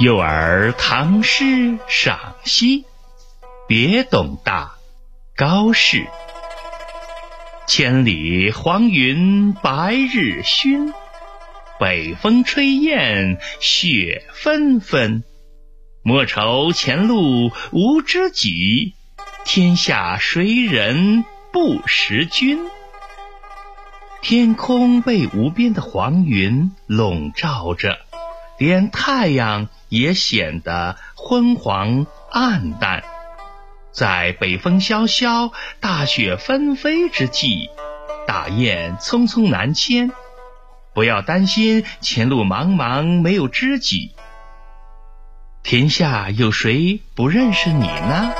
幼儿唐诗赏析，别董大，高适。千里黄云白日曛，北风吹雁雪纷纷。莫愁前路无知己，天下谁人不识君？天空被无边的黄云笼罩着，连太阳也显得昏黄暗淡。在北风萧萧、大雪纷飞之际，大雁匆匆南迁。不要担心前路茫茫没有知己。天下有谁不认识你呢？